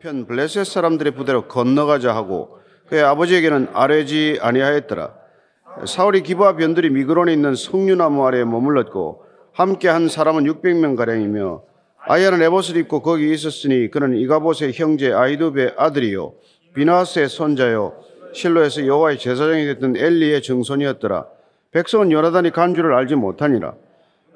편 블레셋 사람들의 부대로 건너가자 하고 그의 아버지에게는 아뢰지 아니하였더라. 사울이 기부와 변들이 미그론에 있는 석류나무 아래에 머물렀고 함께 한 사람은 600명 가량이며 아이아는 에봇을 입고 거기 있었으니 그는 이가봇의 형제 아이두베 아들이요 비나스의 손자요 실로에서 여호와의 제사장이 됐던 엘리의 정손이었더라. 백성은 요나단이 간 줄을 알지 못하니라.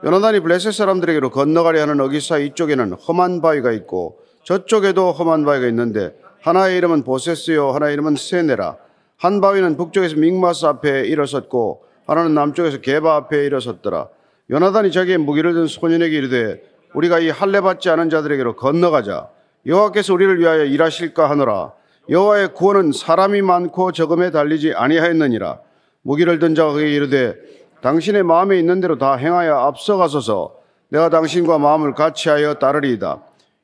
요나단이 블레셋 사람들에게로 건너가려 하는 어기사 이쪽에는 험한 바위가 있고 저쪽에도 험한 바위가 있는데 하나의 이름은 보세스요 하나의 이름은 세네라. 한 바위는 북쪽에서 믹마스 앞에 일어섰고 하나는 남쪽에서 게바 앞에 일어섰더라. 요나단이 자기의 무기를 든 소년에게 이르되 우리가 이 할례 받지 않은 자들에게로 건너가자. 여호와께서 우리를 위하여 일하실까 하노라. 여호와의 구원은 사람이 많고 적음에 달리지 아니하였느니라. 무기를 든 자가 그에게 이르되 당신의 마음에 있는 대로 다 행하여 앞서가소서 내가 당신과 마음을 같이하여 따르리이다.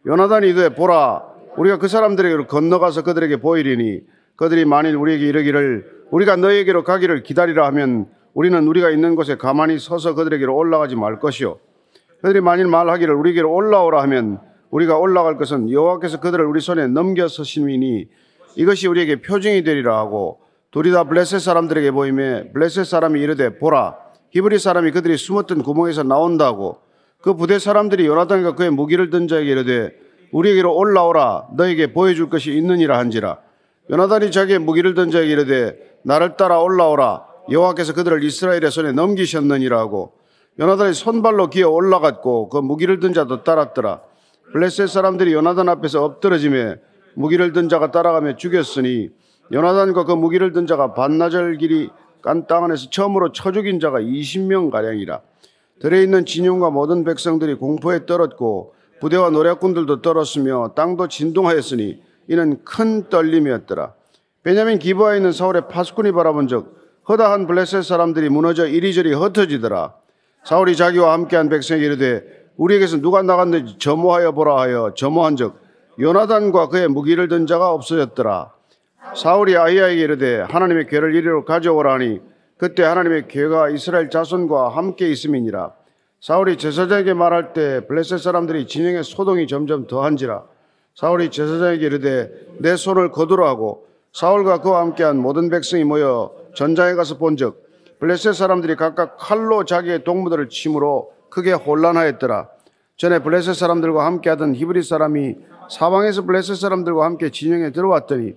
요나단이 이르되 보라 우리가 그 사람들에게로 건너가서 그들에게 보이리니 그들이 만일 우리에게 이르기를 우리가 너에게로 가기를 기다리라 하면 우리는 우리가 있는 곳에 가만히 서서 그들에게로 올라가지 말 것이요. 그들이 만일 말하기를 우리에게로 올라오라 하면 우리가 올라갈 것은 여호와께서 그들을 우리 손에 넘겨서심이니 이것이 우리에게 표징이 되리라 하고 둘이 다 블레셋 사람들에게 보임에 블레셋 사람이 이르되 보라 히브리 사람이 그들이 숨었던 구멍에서 나온다고 그 부대 사람들이 요나단과 그의 무기를 든 자에게 이르되 우리에게로 올라오라. 너에게 보여줄 것이 있느니라 한지라. 요나단이 자기의 무기를 든 자에게 이르되 나를 따라 올라오라. 여호와께서 그들을 이스라엘의 손에 넘기셨느니라 하고 요나단이 손발로 기어 올라갔고 그 무기를 든 자도 따랐더라. 블레셋 사람들이 요나단 앞에서 엎드러짐에 무기를 든 자가 따라가며 죽였으니 요나단과 그 무기를 든 자가 반나절 길이 깐 땅 안에서 처음으로 쳐 죽인 자가 20명 가량이라 들에 있는 진영과 모든 백성들이 공포에 떨었고 부대와 노략군들도 떨었으며 땅도 진동하였으니 이는 큰 떨림이었더라. 베냐민 기부하에 있는 사울의 파수꾼이 바라본 적 허다한 블레셋 사람들이 무너져 이리저리 흩어지더라. 사울이 자기와 함께한 백성에게 이르되 우리에게서 누가 나갔는지 점호하여 보라 하여 점호한 적 요나단과 그의 무기를 든 자가 없어졌더라. 사울이 아이야에게 이르되 하나님의 괴를 이리로 가져오라 하니 그때 하나님의 괴가 이스라엘 자손과 함께 있음이니라. 사울이 제사장에게 말할 때 블레셋 사람들이 진영의 소동이 점점 더한지라. 사울이 제사장에게 이르되 내 손을 거두라 하고 사울과 그와 함께한 모든 백성이 모여 전장에 가서 본즉 블레셋 사람들이 각각 칼로 자기의 동무들을 침으로 크게 혼란하였더라. 전에 블레셋 사람들과 함께하던 히브리 사람이 사방에서 블레셋 사람들과 함께 진영에 들어왔더니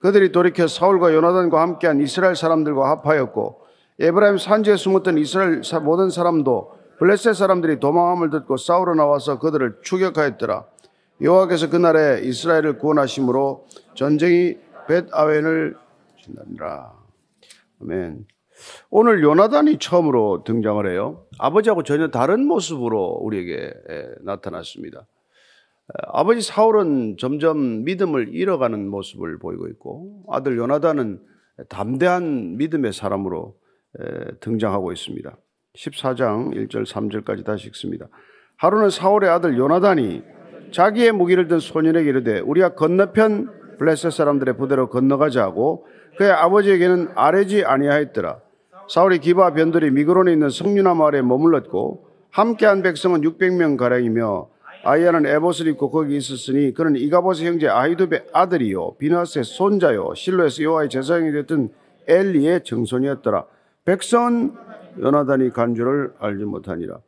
그들이 돌이켜 사울과 요나단과 함께한 이스라엘 사람들과 합하였고 에브라임 산지에 숨었던 이스라엘 모든 사람도 블레셋 사람들이 도망함을 듣고 싸우러 나와서 그들을 추격하였더라. 여호와께서 그날에 이스라엘을 구원하심으로 전쟁이 벳 아웬을 진다니라. 아멘. 오늘 요나단이 처음으로 등장을 해요. 아버지하고 전혀 다른 모습으로 우리에게 나타났습니다. 아버지 사울은 점점 믿음을 잃어가는 모습을 보이고 있고 아들 요나단은 담대한 믿음의 사람으로 등장하고 있습니다. 14장 1절 3절까지 다시 읽습니다. 하루는 사울의 아들 요나단이 자기의 무기를 든 소년에게 이르되 우리가 건너편 블레셋 사람들의 부대로 건너가자고 그의 아버지에게는 아뢰지 아니하였더라. 사울이 기바 변들이 미그론에 있는 성류나무 아래 머물렀고 함께한 백성은 600명 가량이며 아이야는 에봇을 입고 거기 있었으니 그는 이가봇의 형제 아이두베 아들이요 비나스의 손자요 실로에서 여호와의 제사장이 됐던 엘리의 정손이었더라. 백성은 요나단이 간 줄을 알지 못하니라.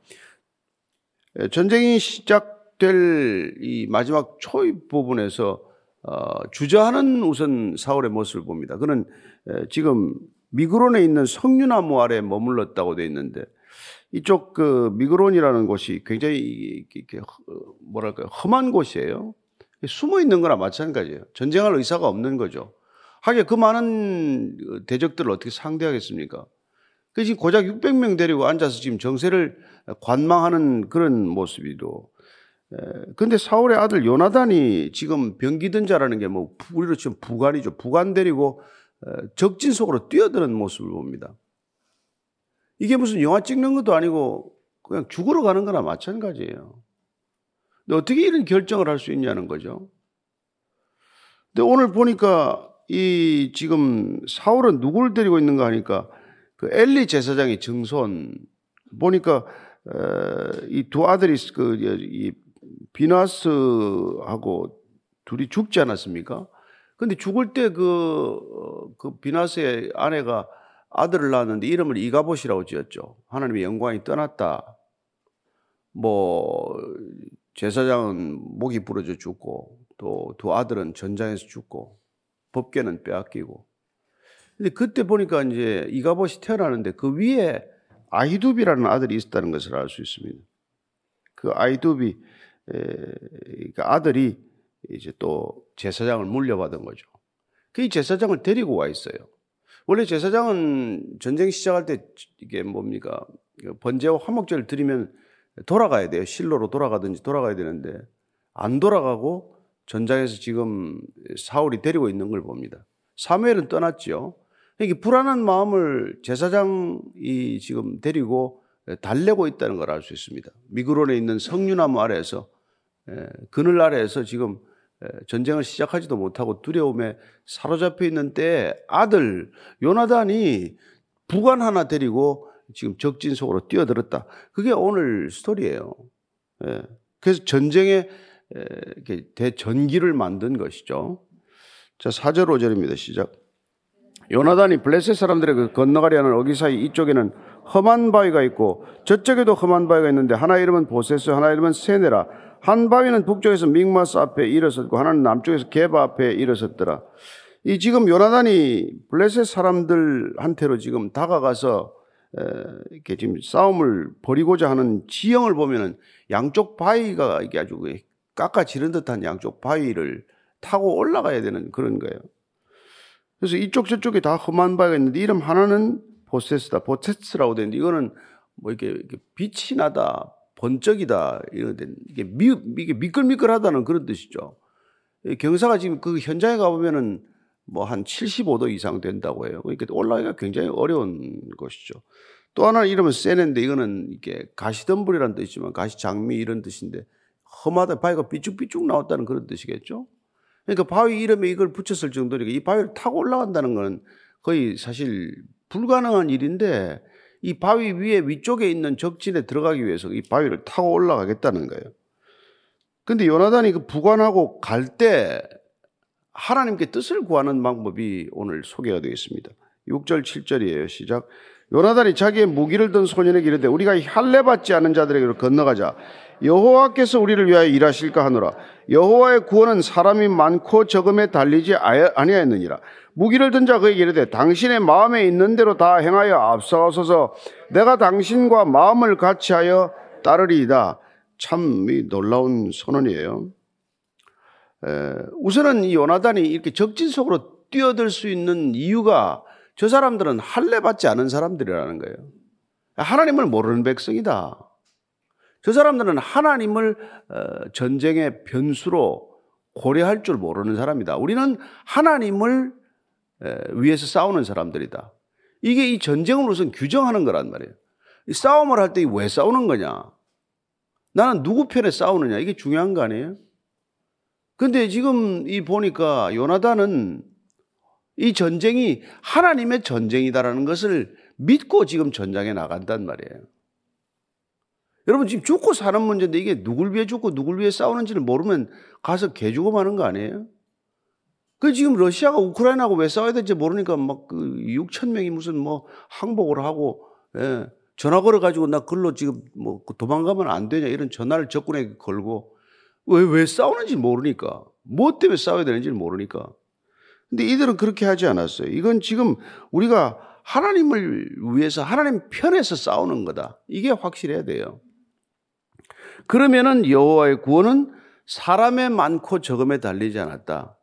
전쟁이 시작될 이 마지막 초입 부분에서 어, 주저하는 우선 사울의 모습을 봅니다. 그는 지금 미그론에 있는 석류나무 아래 머물렀다고 되어 있는데 이쪽 그 미그론이라는 곳이 굉장히 이렇게 뭐랄까요 험한 곳이에요. 숨어 있는 거나 마찬가지예요. 전쟁할 의사가 없는 거죠. 하게 그 많은 대적들을 어떻게 상대하겠습니까? 그 지금 고작 600명 데리고 앉아서 지금 정세를 관망하는 그런 모습이도. 근데 사울의 아들 요나단이 지금 병기든 자라는 게 뭐 우리로 치면 부관이죠. 부관 데리고 적진 속으로 뛰어드는 모습을 봅니다. 이게 무슨 영화 찍는 것도 아니고 그냥 죽으러 가는 거나 마찬가지예요. 근데 어떻게 이런 결정을 할 수 있냐는 거죠. 근데 오늘 보니까 이 지금 사울은 누구를 데리고 있는가 하니까 그 엘리 제사장의 증손 보니까 이 두 아들이 그이 비나스하고 둘이 죽지 않았습니까? 근데 죽을 때 그, 어, 그 비나스의 아내가 아들을 낳았는데 이름을 이가봇이라고 지었죠. 하나님의 영광이 떠났다. 뭐, 제사장은 목이 부러져 죽고, 또 두 아들은 전장에서 죽고, 법계는 빼앗기고. 근데 그때 보니까 이제 이가봇이 태어나는데 그 위에 아히두비라는 아들이 있었다는 것을 알 수 있습니다. 그 아히두비, 그 아들이 이제 또 제사장을 물려받은 거죠. 그 제사장을 데리고 와 있어요. 원래 제사장은 전쟁 시작할 때 이게 뭡니까? 그 번제와 화목제를 드리면 돌아가야 돼요. 실로로 돌아가든지 돌아가야 되는데 안 돌아가고 전장에서 지금 사울이 데리고 있는 걸 봅니다. 사무엘은 떠났지요. 이게 불안한 마음을 제사장이 지금 데리고 달래고 있다는 걸 알 수 있습니다. 미그론에 있는 석류나무 아래에서 그늘 아래에서 지금 전쟁을 시작하지도 못하고 두려움에 사로잡혀 있는 때 아들 요나단이 부관 하나 데리고 지금 적진 속으로 뛰어들었다. 그게 오늘 스토리예요. 그래서 전쟁의 대전기를 만든 것이죠. 자, 4절 5절입니다. 시작. 요나단이 블레셋 사람들의 그 건너가리 하는 어기 사이 이쪽에는 험한 바위가 있고 저쪽에도 험한 바위가 있는데 하나 이름은 보세스 하나 이름은 세네라 한 바위는 북쪽에서 믹마스 앞에 일어섰고 하나는 남쪽에서 게바 앞에 일어섰더라. 이 지금 요나단이 블레셋 사람들한테로 지금 다가가서 이렇게 지금 싸움을 벌이고자 하는 지형을 보면은 양쪽 바위가 이게 아주 깎아지른 듯한 양쪽 바위를 타고 올라가야 되는 그런 거예요. 그래서 이쪽 저쪽에 다 험한 바위가 있는데 이름 하나는 보세스다. 보세스라고 되는데 이거는 뭐 이렇게, 빛이 나다, 번쩍이다 이런 이게 미, 이게 미끌미끌하다는 그런 뜻이죠. 경사가 지금 그 현장에 가 보면은 뭐 한 75도 이상 된다고 해요. 그러니까 올라가기가 굉장히 어려운 것이죠. 또 하나 이름은 세네인데 이거는 이게 가시덤불이라는 뜻이지만 가시 장미 이런 뜻인데 험하다 바위가 삐쭉삐쭉 나왔다는 그런 뜻이겠죠. 그러니까 바위 이름에 이걸 붙였을 정도니까 이 바위를 타고 올라간다는 건 거의 사실 불가능한 일인데 이 바위 위에 위쪽에 있는 적진에 들어가기 위해서 이 바위를 타고 올라가겠다는 거예요. 근데 요나단이 그 부관하고 갈 때 하나님께 뜻을 구하는 방법이 오늘 소개가 되겠습니다. 6절, 7절이에요. 시작. 요나단이 자기의 무기를 든 소년에게 이르되 우리가 할례 받지 않은 자들에게로 건너가자. 여호와께서 우리를 위하여 일하실까 하노라. 여호와의 구원은 사람이 많고 적음에 달리지 아니하였느니라. 무기를 든 자 그에게 이르되 당신의 마음에 있는 대로 다 행하여 앞서서서 내가 당신과 마음을 같이하여 따르리이다. 참 놀라운 선언이에요. 에, 우선은 이 요나단이 이렇게 적진 속으로 뛰어들 수 있는 이유가 저 사람들은 할례 받지 않은 사람들이라는 거예요. 하나님을 모르는 백성이다. 저 사람들은 하나님을 어, 전쟁의 변수로 고려할 줄 모르는 사람이다. 우리는 하나님을 위해서 싸우는 사람들이다. 이게 이 전쟁을 우선 규정하는 거란 말이에요. 싸움을 할 때 왜 싸우는 거냐? 나는 누구 편에 싸우느냐? 이게 중요한 거 아니에요? 근데 지금 이 보니까 요나단은 이 전쟁이 하나님의 전쟁이다라는 것을 믿고 지금 전장에 나간단 말이에요. 여러분 지금 죽고 사는 문제인데 이게 누굴 위해 죽고 누굴 위해 싸우는지를 모르면 가서 개 죽어 마는 거 아니에요? 그 지금 러시아가 우크라이나하고 왜 싸워야 될지 모르니까 막 그 6천 명이 무슨 뭐 항복을 하고 예. 전화 걸어 가지고 나 글로 지금 뭐 도망가면 안 되냐 이런 전화를 적군에게 걸고 왜 왜 싸우는지 모르니까 뭐 때문에 싸워야 되는지 모르니까 근데 이들은 그렇게 하지 않았어요. 이건 지금 우리가 하나님을 위해서 하나님 편에서 싸우는 거다. 이게 확실해야 돼요. 그러면은 여호와의 구원은 사람의 많고 적음에 달리지 않았다.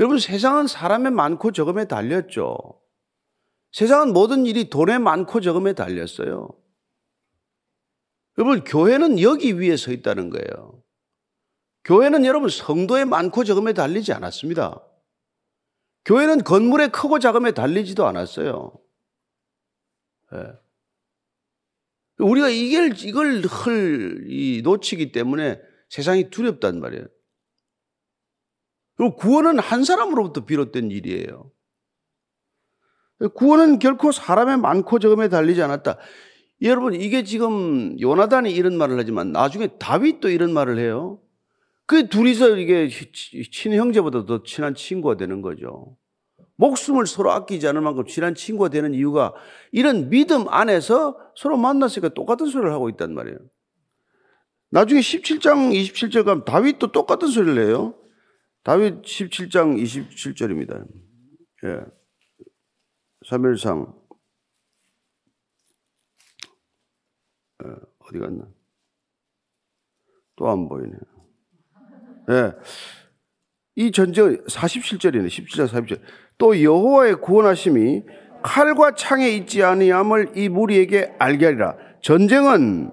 여러분 세상은 사람의 많고 적음에 달렸죠. 세상은 모든 일이 돈에 많고 적음에 달렸어요. 여러분 교회는 여기 위에 서 있다는 거예요. 교회는 여러분 성도의 많고 적음에 달리지 않았습니다. 교회는 건물의 크고 작음에 달리지도 않았어요. 네. 우리가 이걸, 이걸 흘, 놓치기 때문에 세상이 두렵단 말이에요. 그리고 구원은 한 사람으로부터 비롯된 일이에요. 구원은 결코 사람의 많고 적음에 달리지 않았다. 여러분, 이게 지금 요나단이 이런 말을 하지만 나중에 다윗도 이런 말을 해요. 그 둘이서 이게 친형제보다 더 친한 친구가 되는 거죠. 목숨을 서로 아끼지 않을 만큼 친한 친구가 되는 이유가 이런 믿음 안에서 서로 만났으니까 똑같은 소리를 하고 있단 말이에요. 나중에 17장 27절 가면 다윗도 똑같은 소리를 해요. 다윗 17장 27절입니다. 예. 3일상 예, 어디 갔나? 또 안 보이네. 예. 이 전쟁 47절이네. 17장 47절. 또 여호와의 구원하심이 칼과 창에 있지 아니함을 이 무리에게 알게 하리라. 전쟁은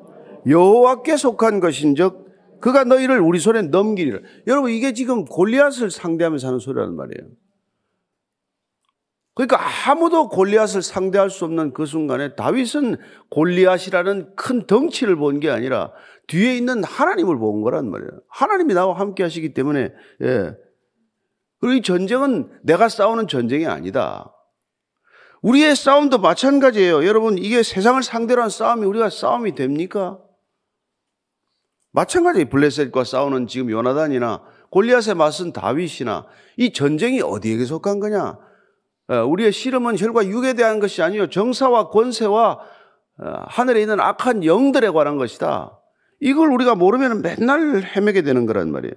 여호와께 속한 것인즉 그가 너희를 우리 손에 넘기리라. 여러분 이게 지금 골리앗을 상대하면서 하는 소리라는 말이에요. 그러니까 아무도 골리앗을 상대할 수 없는 그 순간에 다윗은 골리앗이라는 큰 덩치를 본 게 아니라 뒤에 있는 하나님을 본 거란 말이에요. 하나님이 나와 함께 하시기 때문에 예. 그리고 이 전쟁은 내가 싸우는 전쟁이 아니다. 우리의 싸움도 마찬가지예요. 여러분 이게 세상을 상대로 한 싸움이 우리가 싸움이 됩니까? 마찬가지 블레셋과 싸우는 지금 요나단이나 골리앗에 맞선 다윗이나 이 전쟁이 어디에게 속한 거냐? 어, 우리의 씨름은 혈과 육에 대한 것이 아니요 정사와 권세와 어, 하늘에 있는 악한 영들에 관한 것이다. 이걸 우리가 모르면 맨날 헤매게 되는 거란 말이에요.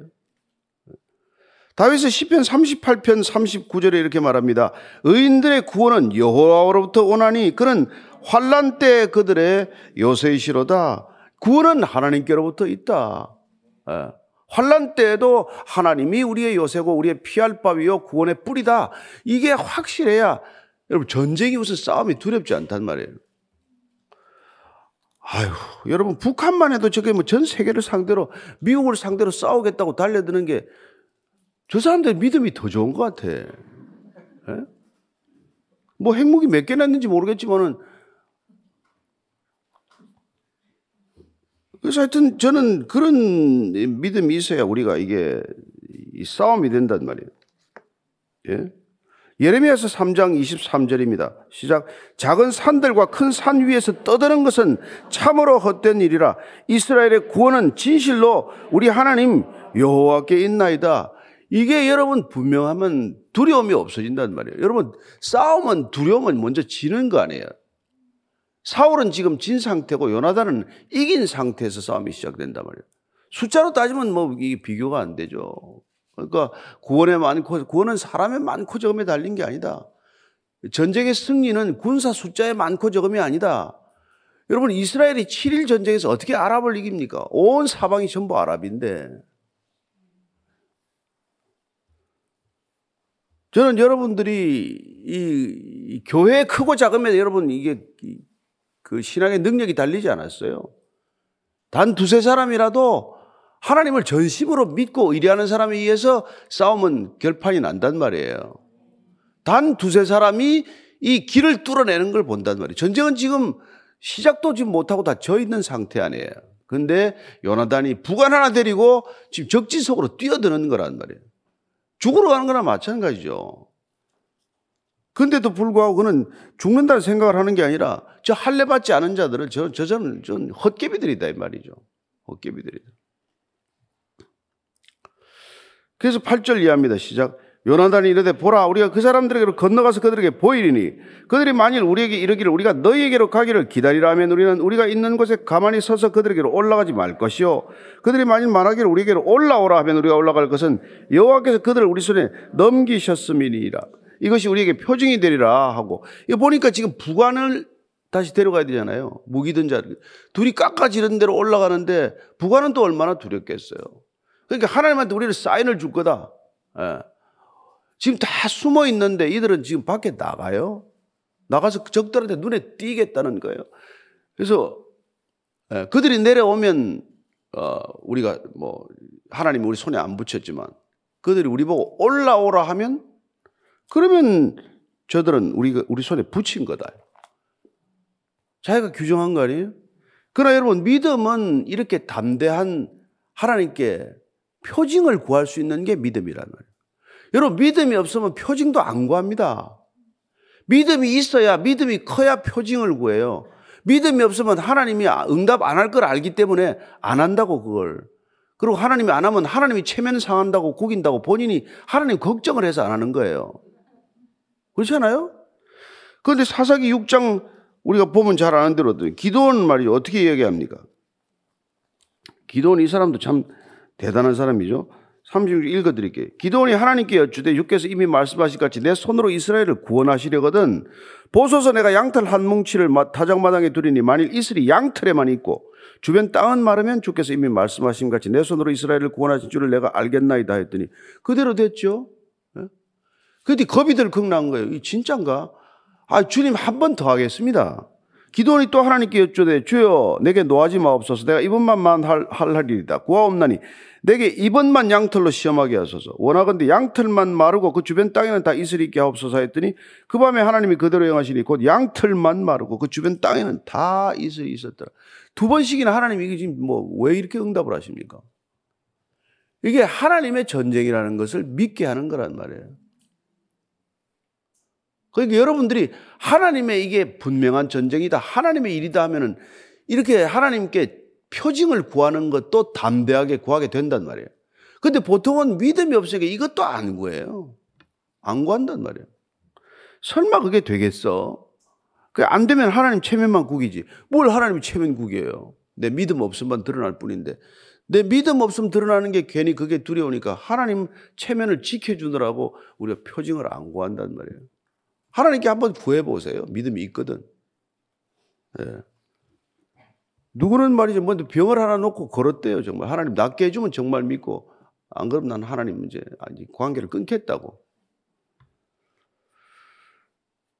다윗의 시편 38편 39절에 이렇게 말합니다. 의인들의 구원은 여호와로부터 오나니 그는 환란 때 그들의 요새이시로다. 구원은 하나님께로부터 있다. 예. 환란 때에도 하나님이 우리의 요새고 우리의 피할 바위요 구원의 뿌리다. 이게 확실해야 여러분 전쟁이 무슨 싸움이 두렵지 않단 말이에요. 아유, 여러분 북한만 해도 저게 뭐 전 세계를 상대로 미국을 상대로 싸우겠다고 달려드는 게 저 사람들 믿음이 더 좋은 것 같아. 에? 예? 뭐 핵무기 몇 개나 있는지 모르겠지만은 그래서 하여튼 저는 그런 믿음이 있어야 우리가 이게 싸움이 된단 말이에요. 예? 예레미야서 3장 23절입니다. 시작. 작은 산들과 큰 산 위에서 떠드는 것은 참으로 헛된 일이라. 이스라엘의 구원은 진실로 우리 하나님 여호와께 있나이다. 이게 여러분 분명하면 두려움이 없어진단 말이에요. 여러분 싸움은 두려움은 먼저 지는 거 아니에요. 사울은 지금 진 상태고 요나단은 이긴 상태에서 싸움이 시작된단 말이에요. 숫자로 따지면 뭐 이게 비교가 안 되죠. 그러니까 구원에 많고 구원은 사람의 많고 적음에 달린 게 아니다. 전쟁의 승리는 군사 숫자의 많고 적음이 아니다. 여러분 이스라엘이 7일 전쟁에서 어떻게 아랍을 이깁니까? 온 사방이 전부 아랍인데. 저는 여러분들이 이 교회 크고 작으면 여러분 이게 그 신앙의 능력이 달리지 않았어요. 단 두세 사람이라도 하나님을 전심으로 믿고 의뢰하는 사람에 의해서 싸움은 결판이 난단 말이에요. 단 두세 사람이 이 길을 뚫어내는 걸 본단 말이에요. 전쟁은 지금 시작도 지금 못하고 다 져 있는 상태 아니에요. 근데 요나단이 부관 하나 데리고 지금 적지 속으로 뛰어드는 거란 말이에요. 죽으러 가는 거나 마찬가지죠. 근데도 불구하고 그는 죽는다는 생각을 하는 게 아니라 저 할례 받지 않은 자들을 저, 저, 저는 전 헛개비들이다 이 말이죠. 헛개비들이다. 그래서 8절 이해합니다. 시작. 요나단이 이르되 보라 우리가 그 사람들에게로 건너가서 그들에게 보이리니 그들이 만일 우리에게 이르기를 우리가 너희에게로 가기를 기다리라 하면 우리는 우리가 있는 곳에 가만히 서서 그들에게로 올라가지 말 것이요 그들이 만일 말하기를 우리에게로 올라오라 하면 우리가 올라갈 것은 여호와께서 그들을 우리 손에 넘기셨음이니라 이것이 우리에게 표징이 되리라 하고 이거 보니까 지금 부관을 다시 데려가야 되잖아요. 무기든 자 둘이 깎아지른 대로 올라가는데 부관은 또 얼마나 두렵겠어요. 그러니까 하나님한테 우리를 사인을 줄 거다. 예. 지금 다 숨어 있는데 이들은 지금 밖에 나가요. 나가서 적들한테 눈에 띄겠다는 거예요. 그래서 예, 그들이 내려오면 어, 우리가 뭐 하나님 우리 손에 안 붙였지만 그들이 우리 보고 올라오라 하면 그러면 저들은 우리, 우리 손에 붙인 거다. 자기가 규정한 거 아니에요? 그러나 여러분, 믿음은 이렇게 담대한 하나님께 표징을 구할 수 있는 게 믿음이란 말이에요. 여러분, 믿음이 없으면 표징도 안 구합니다. 믿음이 있어야, 믿음이 커야 표징을 구해요. 믿음이 없으면 하나님이 응답 안 할 걸 알기 때문에 안 한다고 그걸. 그리고 하나님이 안 하면 하나님이 체면 상한다고 구긴다고 본인이 하나님 걱정을 해서 안 하는 거예요. 그렇지 않아요? 그런데 사사기 6장 우리가 보면 잘 아는 대로 기도원 말이 어떻게 얘기합니까? 기도원 이 사람도 참 대단한 사람이죠. 36 읽어드릴게요. 기도원이 하나님께 여쭈되 주께서 이미 말씀하신 같이 내 손으로 이스라엘을 구원하시려거든 보소서 내가 양털 한 뭉치를 타작마당에 두리니 만일 이슬이 양털에만 있고 주변 땅은 마르면 주께서 이미 말씀하신 같이 내 손으로 이스라엘을 구원하신 줄을 내가 알겠나이다 했더니 그대로 됐죠. 예? 그때 겁이들 극난 거예요. 이 진짠가? 아 주님 한 번 더 하겠습니다. 기도원이 또 하나님께 여쭈되 주여 내게 노하지 마옵소서 내가 이번만만 할, 할 일이다 구하옵나니 내게 이번만 양털로 시험하게 하소서 원하건대 양털만 마르고 그 주변 땅에는 다 이슬이 있게 하옵소서 했더니 그 밤에 하나님이 그대로 행하시니 곧 양털만 마르고 그 주변 땅에는 다 이슬이 있었더라 두 번씩이나 하나님이 이게 지금 뭐 왜 이렇게 응답을 하십니까? 이게 하나님의 전쟁이라는 것을 믿게 하는 거란 말이에요. 그러니까 여러분들이 하나님의 이게 분명한 전쟁이다. 하나님의 일이다 하면은 이렇게 하나님께 표징을 구하는 것도 담대하게 구하게 된단 말이에요. 근데 보통은 믿음이 없으니까 이것도 안 구해요. 안 구한단 말이에요. 설마 그게 되겠어? 안 되면 하나님 체면만 구기지. 뭘 하나님 체면 구겨요? 내 믿음 없음만 드러날 뿐인데. 내 믿음 없음 드러나는 게 괜히 그게 두려우니까 하나님 체면을 지켜주느라고 우리가 표징을 안 구한단 말이에요. 하나님께 한번 구해보세요. 믿음이 있거든. 네. 누구는 말이죠. 먼저 병을 하나 놓고 걸었대요. 정말. 하나님 낫게 해주면 정말 믿고, 안 그러면 난 하나님 이제 관계를 끊겠다고.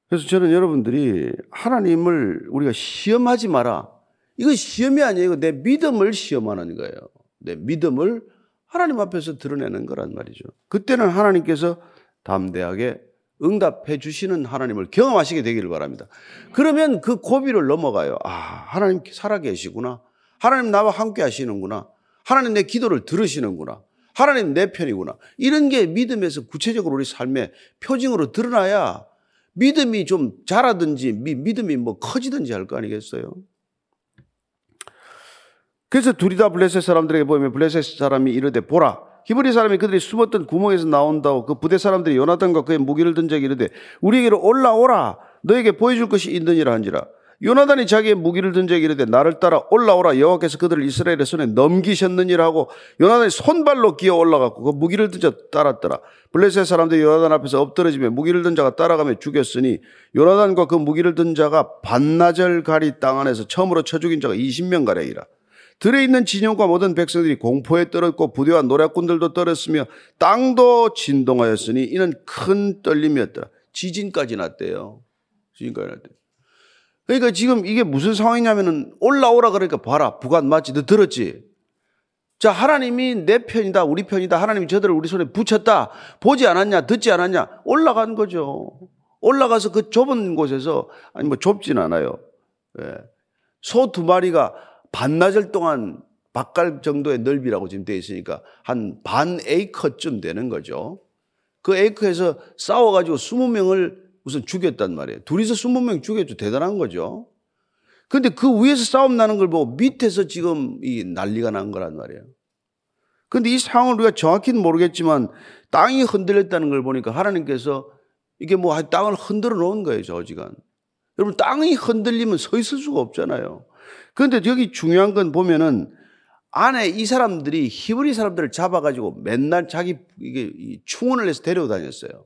그래서 저는 여러분들이 하나님을 우리가 시험하지 마라. 이거 시험이 아니에요. 내 믿음을 시험하는 거예요. 내 믿음을 하나님 앞에서 드러내는 거란 말이죠. 그때는 하나님께서 담대하게 응답해 주시는 하나님을 경험하시게 되기를 바랍니다. 그러면 그 고비를 넘어가요. 아, 하나님 살아 계시구나. 하나님 나와 함께 하시는구나. 하나님 내 기도를 들으시는구나. 하나님 내 편이구나. 이런 게 믿음에서 구체적으로 우리 삶의 표징으로 드러나야 믿음이 좀 자라든지 믿음이 뭐 커지든지 할 거 아니겠어요? 그래서 둘이 다 블레셋 사람들에게 보면 블레셋 사람이 이르되 보라 히브리 사람이 그들이 숨었던 구멍에서 나온다고 그 부대 사람들이 요나단과 그의 무기를 든 적이 이르되 우리에게로 올라오라. 너에게 보여줄 것이 있느니라 한지라. 요나단이 자기의 무기를 든 적이 이르되 나를 따라 올라오라. 여호와께서 그들을 이스라엘의 손에 넘기셨느니라 하고 요나단이 손발로 기어 올라갔고 그 무기를 든 자 따랐더라. 블레셋 사람들이 요나단 앞에서 엎드러지며 무기를 든 자가 따라가며 죽였으니 요나단과 그 무기를 든 자가 반나절 가리 땅 안에서 처음으로 쳐 죽인 자가 20명 가량이라 들에 있는 진영과 모든 백성들이 공포에 떨었고 부대와 노략군들도 떨었으며 땅도 진동하였으니 이는 큰 떨림이었더라. 지진까지 났대요. 지진까지 났대요. 그러니까 지금 이게 무슨 상황이냐면은 올라오라 그러니까 봐라. 부관 맞지? 너 들었지? 자, 하나님이 내 편이다, 우리 편이다. 하나님이 저들을 우리 손에 붙였다. 보지 않았냐, 듣지 않았냐. 올라간 거죠. 올라가서 그 좁은 곳에서, 아니 뭐 좁진 않아요. 예. 소 두 마리가 반나절 동안 바갈 정도의 넓이라고 지금 되어 있으니까 한 반 에이커쯤 되는 거죠. 그 에이커에서 싸워가지고 20명을 우선 죽였단 말이에요. 둘이서 20명 죽였죠. 대단한 거죠. 근데 그 위에서 싸움 나는 걸 보고 밑에서 지금 이 난리가 난 거란 말이에요. 근데 이 상황을 우리가 정확히는 모르겠지만 땅이 흔들렸다는 걸 보니까 하나님께서 이게 뭐 땅을 흔들어 놓은 거예요, 저 시간. 여러분, 땅이 흔들리면 서 있을 수가 없잖아요. 그런데 여기 중요한 건 보면은 안에 이 사람들이 히브리 사람들을 잡아가지고 맨날 자기 이게 충원을 해서 데려다녔어요.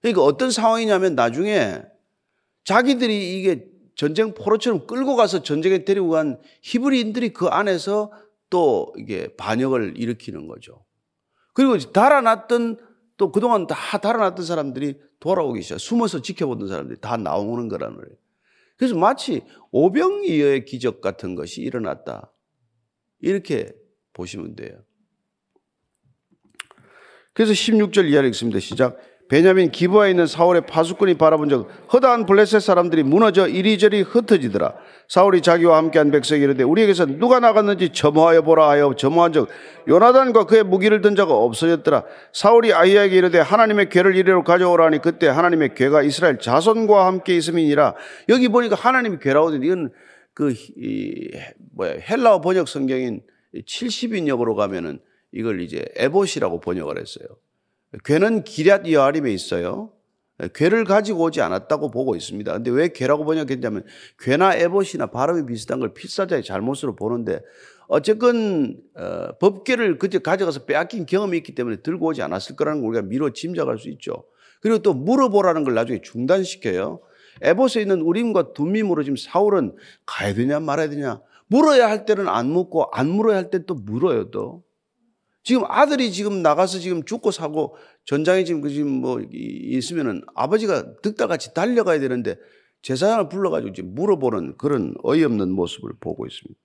그러니까 어떤 상황이냐면 나중에 자기들이 이게 전쟁 포로처럼 끌고 가서 전쟁에 데리고 간 히브리인들이 그 안에서 또 이게 반역을 일으키는 거죠. 그리고 달아났던 또 그동안 다 달아났던 사람들이 돌아오기 시작. 숨어서 지켜보던 사람들이 다 나오는 거라는 거예요. 그래서 마치 오병이어의 기적 같은 것이 일어났다. 이렇게 보시면 돼요. 그래서 16절 이하를 읽습니다. 시작. 베냐민 기부하에 있는 사울의 파수꾼이 바라본 적 허다한 블레셋 사람들이 무너져 이리저리 흩어지더라. 사울이 자기와 함께한 백성이 이르되 우리에게서 누가 나갔는지 점호하여 보라 하여 점호한 적 요나단과 그의 무기를 든 자가 없어졌더라. 사울이 아이에게 이르되 하나님의 괴를 이리로 가져오라니 그때 하나님의 괴가 이스라엘 자손과 함께 있음이니라. 여기 보니까 하나님의 괴라고 하는데 이건 그 이, 뭐야 헬라어 번역 성경인 70인역으로 가면은 이걸 이제 에봇이라고 번역을 했어요. 괴는 기럇 여아림에 있어요. 괴를 가지고 오지 않았다고 보고 있습니다. 근데 왜 괴라고 번역했냐면 괴나 에봇이나 발음이 비슷한 걸 필사자의 잘못으로 보는데 어쨌건 어, 법계를 그때 가져가서 빼앗긴 경험이 있기 때문에 들고 오지 않았을 거라는 걸 우리가 미뤄 짐작할 수 있죠. 그리고 또 물어보라는 걸 나중에 중단시켜요. 에봇에 있는 우림과 둠밈으로 지금 사울은 가야 되냐 말아야 되냐 물어야 할 때는 안 묻고 안 물어야 할 때 또 물어요 또. 지금 아들이 지금 나가서 지금 죽고 사고 전장에 지금 그 지금 뭐 있으면은 아버지가 득달같이 달려가야 되는데 제사장을 불러가지고 지금 물어보는 그런 어이없는 모습을 보고 있습니다.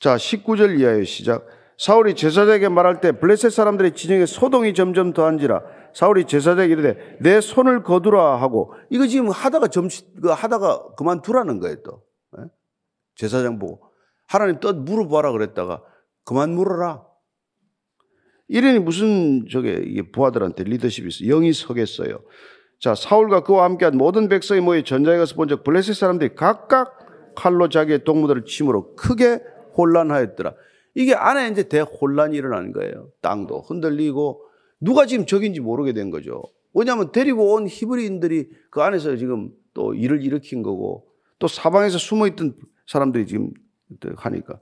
자, 19절 이하의 시작. 사울이 제사장에게 말할 때 블레셋 사람들의 진영에 소동이 점점 더한지라 사울이 제사장에게 이르되 내 손을 거두라 하고 이거 지금 하다가 점시 그 하다가 그만두라는 거예요 또 예? 제사장 보고 하나님 또 물어봐라 그랬다가 그만 물어라. 이러니 무슨 저게 부하들한테 리더십이 있어 영이 서겠어요. 자 사울과 그와 함께한 모든 백성이 모여 전장에 가서 본 적 블레셋 사람들이 각각 칼로 자기의 동무들을 침으로 크게 혼란하였더라. 이게 안에 이제 대혼란이 일어나는 거예요. 땅도 흔들리고 누가 지금 적인지 모르게 된 거죠. 왜냐하면 데리고 온 히브리인들이 그 안에서 지금 또 일을 일으킨 거고 또 사방에서 숨어 있던 사람들이 지금 하니까.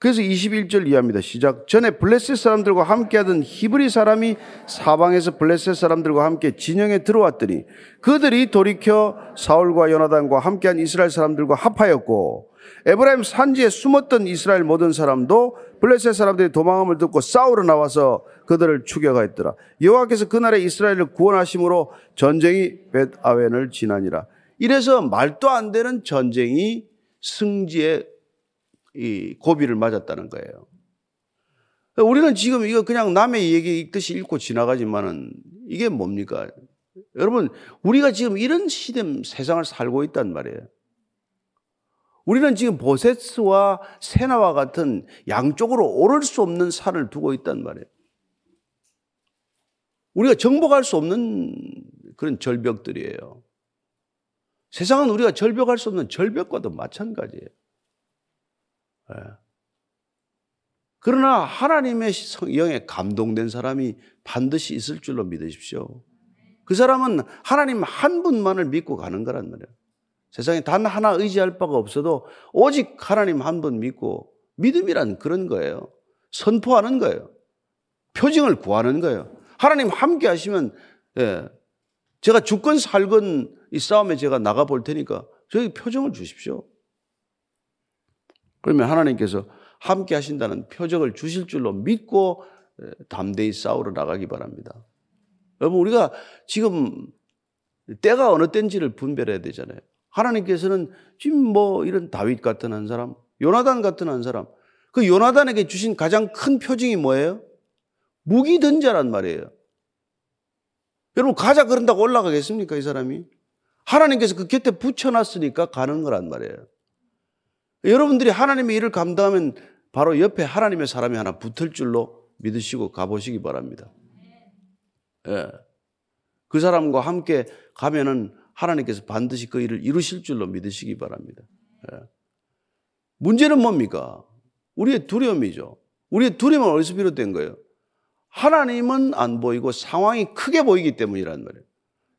그래서 21절 이하입니다. 시작. 전에 블레셋 사람들과 함께하던 히브리 사람이 사방에서 블레셋 사람들과 함께 진영에 들어왔더니 그들이 돌이켜 사울과 요나단과 함께한 이스라엘 사람들과 합하였고 에브라임 산지에 숨었던 이스라엘 모든 사람도 블레셋 사람들이 도망함을 듣고 싸우러 나와서 그들을 추격하였더라. 여호와께서 그날에 이스라엘을 구원하심으로 전쟁이 벳아웬을 지나니라. 이래서 말도 안 되는 전쟁이 승지의 이 고비를 맞았다는 거예요. 우리는 지금 이거 그냥 남의 얘기 읽듯이 읽고 지나가지만은 이게 뭡니까? 여러분, 우리가 지금 이런 시대 세상을 살고 있단 말이에요. 우리는 지금 보세스와 세나와 같은 양쪽으로 오를 수 없는 산을 두고 있단 말이에요. 우리가 정복할 수 없는 그런 절벽들이에요. 세상은 우리가 절벽할 수 없는 절벽과도 마찬가지예요. 예. 그러나 하나님의 영에 감동된 사람이 반드시 있을 줄로 믿으십시오. 그 사람은 하나님 한 분만을 믿고 가는 거란 말이에요. 세상에 단 하나 의지할 바가 없어도 오직 하나님 한 분 믿고 믿음이란 그런 거예요. 선포하는 거예요. 표징을 구하는 거예요. 하나님 함께 하시면 예, 제가 죽건 살건 이 싸움에 제가 나가 볼 테니까 저희 표정을 주십시오. 그러면 하나님께서 함께 하신다는 표적을 주실 줄로 믿고 담대히 싸우러 나가기 바랍니다. 여러분, 우리가 지금 때가 어느 때인지를 분별해야 되잖아요. 하나님께서는 지금 뭐 이런 다윗 같은 한 사람, 요나단 같은 한 사람, 그 요나단에게 주신 가장 큰 표징이 뭐예요? 무기 던자란 말이에요. 여러분, 가자 그런다고 올라가겠습니까, 이 사람이? 하나님께서 그 곁에 붙여놨으니까 가는 거란 말이에요. 여러분들이 하나님의 일을 감당하면 바로 옆에 하나님의 사람이 하나 붙을 줄로 믿으시고 가보시기 바랍니다. 예. 그 사람과 함께 가면은 하나님께서 반드시 그 일을 이루실 줄로 믿으시기 바랍니다. 예. 문제는 뭡니까? 우리의 두려움이죠. 우리의 두려움은 어디서 비롯된 거예요? 하나님은 안 보이고 상황이 크게 보이기 때문이란 말이에요.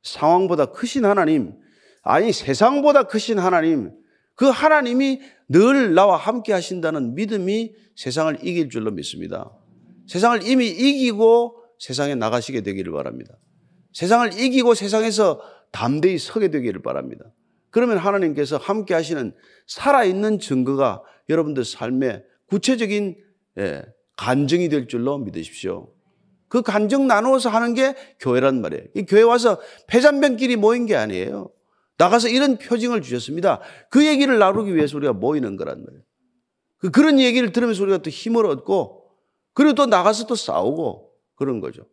상황보다 크신 하나님, 아니 세상보다 크신 하나님, 그 하나님이 늘 나와 함께 하신다는 믿음이 세상을 이길 줄로 믿습니다. 세상을 이미 이기고 세상에 나가시게 되기를 바랍니다. 세상을 이기고 세상에서 담대히 서게 되기를 바랍니다. 그러면 하나님께서 함께 하시는 살아있는 증거가 여러분들 삶에 구체적인 예, 간증이 될 줄로 믿으십시오. 그 간증 나누어서 하는 게 교회란 말이에요. 이 교회 와서 패잔병끼리 모인 게 아니에요. 나가서 이런 표징을 주셨습니다. 그 얘기를 나누기 위해서 우리가 모이는 거란 말이에요. 그 그런 얘기를 들으면서 우리가 또 힘을 얻고 그리고 또 나가서 또 싸우고 그런 거죠.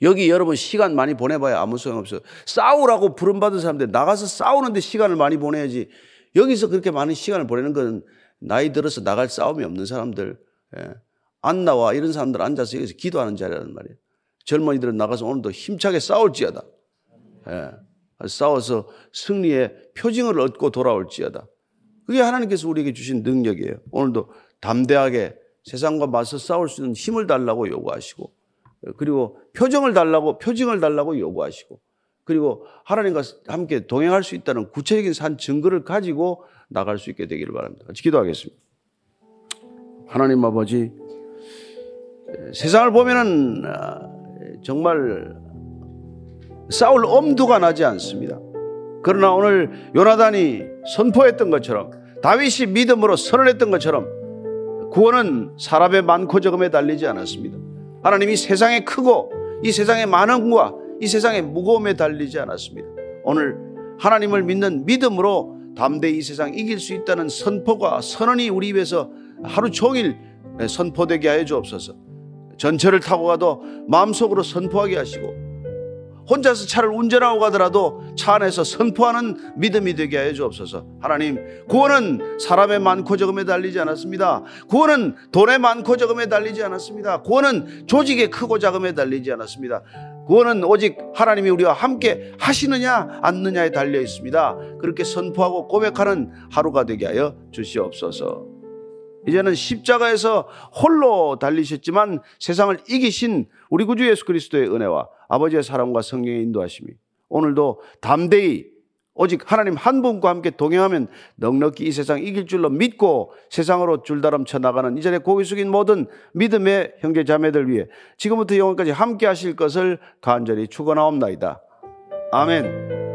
여기 여러분 시간 많이 보내봐야 아무 소용없어요. 싸우라고 부름받은 사람들 나가서 싸우는데 시간을 많이 보내야지 여기서 그렇게 많은 시간을 보내는 건 나이 들어서 나갈 싸움이 없는 사람들 예. 안나와 이런 사람들 앉아서 여기서 기도하는 자리라는 말이에요. 젊은이들은 나가서 오늘도 힘차게 싸울지어다. 예. 싸워서 승리의 표징을 얻고 돌아올지어다. 그게 하나님께서 우리에게 주신 능력이에요. 오늘도 담대하게 세상과 맞서 싸울 수 있는 힘을 달라고 요구하시고 그리고 표정을 달라고 표징을 달라고 요구하시고 그리고 하나님과 함께 동행할 수 있다는 구체적인 산 증거를 가지고 나갈 수 있게 되기를 바랍니다. 기도하겠습니다. 하나님 아버지 세상을 보면은 아, 정말 싸울 엄두가 나지 않습니다. 그러나 오늘 요나단이 선포했던 것처럼 다윗이 믿음으로 선언했던 것처럼 구원은 사람의 많고 적음에 달리지 않았습니다. 하나님이 세상에 크고 이 세상의 많음과 이 세상의 무거움에 달리지 않았습니다. 오늘 하나님을 믿는 믿음으로 담대히 이 세상 이길 수 있다는 선포가 선언이 우리 입에서 하루 종일 선포되게 하여 주옵소서. 전철을 타고 가도 마음속으로 선포하게 하시고 혼자서 차를 운전하고 가더라도 차 안에서 선포하는 믿음이 되게 하여 주옵소서. 하나님, 구원은 사람의 많고 적음에 달리지 않았습니다. 구원은 돈의 많고 적음에 달리지 않았습니다. 구원은 조직의 크고 작음에 달리지 않았습니다. 구원은 오직 하나님이 우리와 함께 하시느냐 않느냐에 달려 있습니다. 그렇게 선포하고 고백하는 하루가 되게 하여 주시옵소서. 이제는 십자가에서 홀로 달리셨지만 세상을 이기신 우리 구주 예수 그리스도의 은혜와 아버지의 사랑과 성령의 인도하심이 오늘도 담대히 오직 하나님 한 분과 함께 동행하면 넉넉히 이 세상 이길 줄로 믿고 세상으로 줄다름 쳐 나가는 이전에 고개 숙인 모든 믿음의 형제 자매들 위해 지금부터 영원까지 함께 하실 것을 간절히 축원하옵나이다. 아멘.